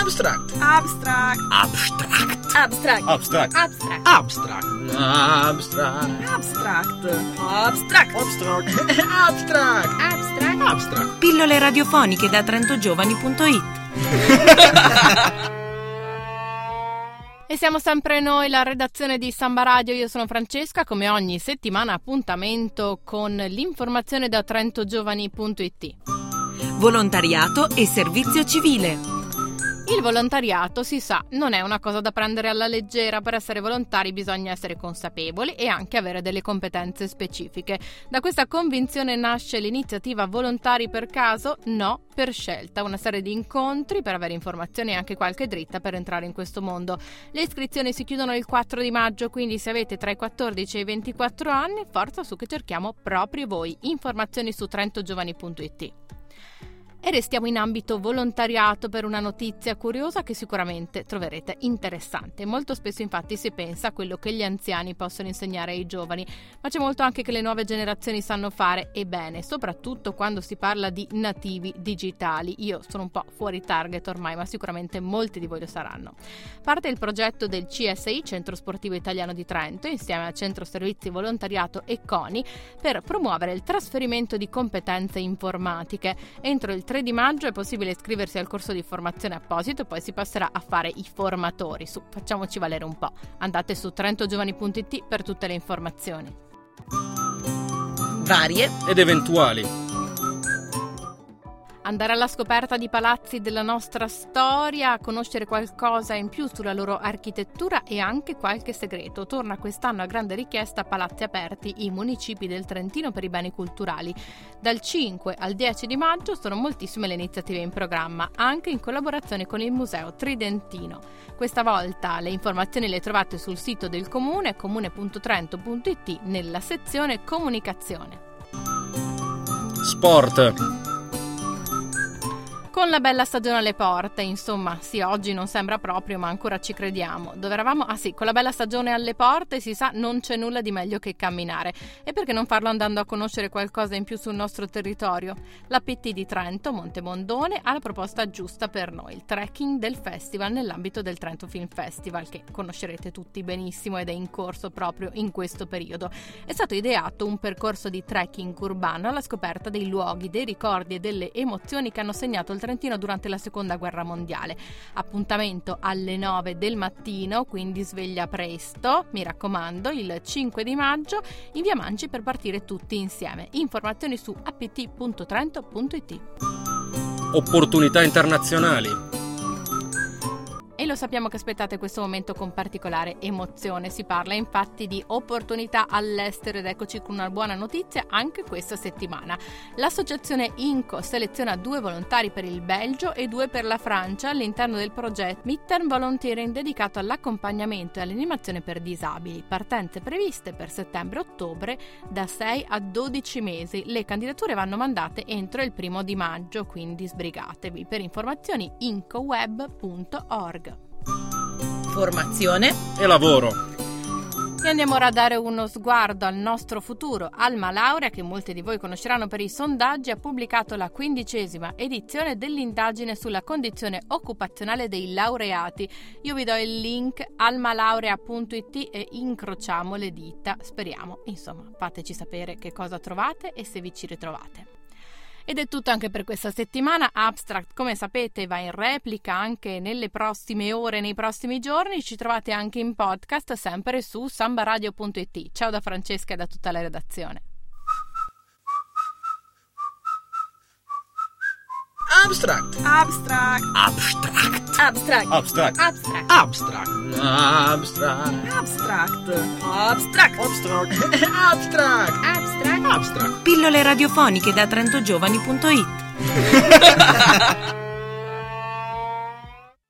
Abstract. Abstract. Abstract. Abstract. Abstract. Abstract. Abstract. Abstract. Abstract. Abstract. Abstract. Abstract. Abstract. Abstract. Pillole radiofoniche da trentogiovani.it E siamo sempre noi, la redazione di Samba Radio. Io sono Francesca, come ogni settimana appuntamento con l'informazione da trentogiovani.it. Volontariato e servizio civile. Il volontariato, si sa, non è una cosa da prendere alla leggera. Per essere volontari bisogna essere consapevoli e anche avere delle competenze specifiche. Da questa convinzione nasce l'iniziativa Volontari per caso? No, per scelta. Una serie di incontri per avere informazioni e anche qualche dritta per entrare in questo mondo. Le iscrizioni si chiudono il 4 di maggio, quindi se avete tra i 14 e i 24 anni, forza su che cerchiamo proprio voi. Informazioni su trentogiovani.it. E restiamo in ambito volontariato per una notizia curiosa che sicuramente troverete interessante. Molto spesso infatti si pensa a quello che gli anziani possono insegnare ai giovani, ma c'è molto anche che le nuove generazioni sanno fare e bene, soprattutto quando si parla di nativi digitali. Io sono un po' fuori target ormai, ma sicuramente molti di voi lo saranno. Parte il progetto del CSI, Centro Sportivo Italiano di Trento, insieme al Centro Servizi Volontariato e CONI, per promuovere il trasferimento di competenze informatiche. Entro il 3 di maggio è possibile iscriversi al corso di formazione apposito, poi si passerà a fare i formatori. Su, facciamoci valere un po'. Andate su trentogiovani.it per tutte le informazioni. Varie Ed eventuali. Andare alla scoperta di palazzi della nostra storia, conoscere qualcosa in più sulla loro architettura e anche qualche segreto. Torna quest'anno a grande richiesta Palazzi Aperti, i municipi del Trentino per i beni culturali. Dal 5 al 10 di maggio sono moltissime le iniziative in programma, anche in collaborazione con il Museo Tridentino. Questa volta le informazioni le trovate sul sito del comune comune.trento.it nella sezione comunicazione. Sport. Con la bella stagione alle porte, insomma, sì, oggi non sembra proprio, ma ancora ci crediamo. Dove eravamo? Ah sì, con la bella stagione alle porte, si sa, non c'è nulla di meglio che camminare. E perché non farlo andando a conoscere qualcosa in più sul nostro territorio? La PT di Trento, Montemondone, ha la proposta giusta per noi, il trekking del festival nell'ambito del Trento Film Festival, che conoscerete tutti benissimo ed è in corso proprio in questo periodo. È stato ideato un percorso di trekking urbano alla scoperta dei luoghi, dei ricordi e delle emozioni che hanno segnato il Trentino durante la seconda guerra mondiale. Appuntamento alle 9 del mattino, quindi sveglia presto, mi raccomando, il 5 di maggio in via Manci per partire tutti insieme. Informazioni su apt.trento.it. Opportunità internazionali. Lo sappiamo che aspettate questo momento con particolare emozione. Si parla infatti di opportunità all'estero ed eccoci con una buona notizia anche questa settimana. L'associazione INCO seleziona due volontari per il Belgio e due per la Francia all'interno del progetto Midterm Volunteering dedicato all'accompagnamento e all'animazione per disabili. Partenze previste per settembre-ottobre da 6 a 12 mesi. Le candidature vanno mandate entro il primo di maggio, quindi sbrigatevi. Per informazioni incoweb.org. formazione E lavoro. E andiamo ora a dare uno sguardo al nostro futuro. Alma Laurea, che molti di voi conosceranno per i sondaggi, ha pubblicato la quindicesima edizione dell'indagine sulla condizione occupazionale dei laureati. Io vi do il link almalaurea.it e incrociamo le dita. Speriamo, insomma, fateci sapere che cosa trovate e se vi ci ritrovate. Ed è tutto anche per questa settimana. Abstract, come sapete, va in replica anche nelle prossime ore, nei prossimi giorni. Ci trovate anche in podcast, sempre su sambaradio.it. Ciao da Francesca e da tutta la redazione. Abstract. Abstract. Abstract. Abstract. Abstract. Abstract. Abstract. Abstract. Abstract. Abstract. Abstract. Abstract. Abstract. Abstract. Pillole radiofoniche da trentogiovani.it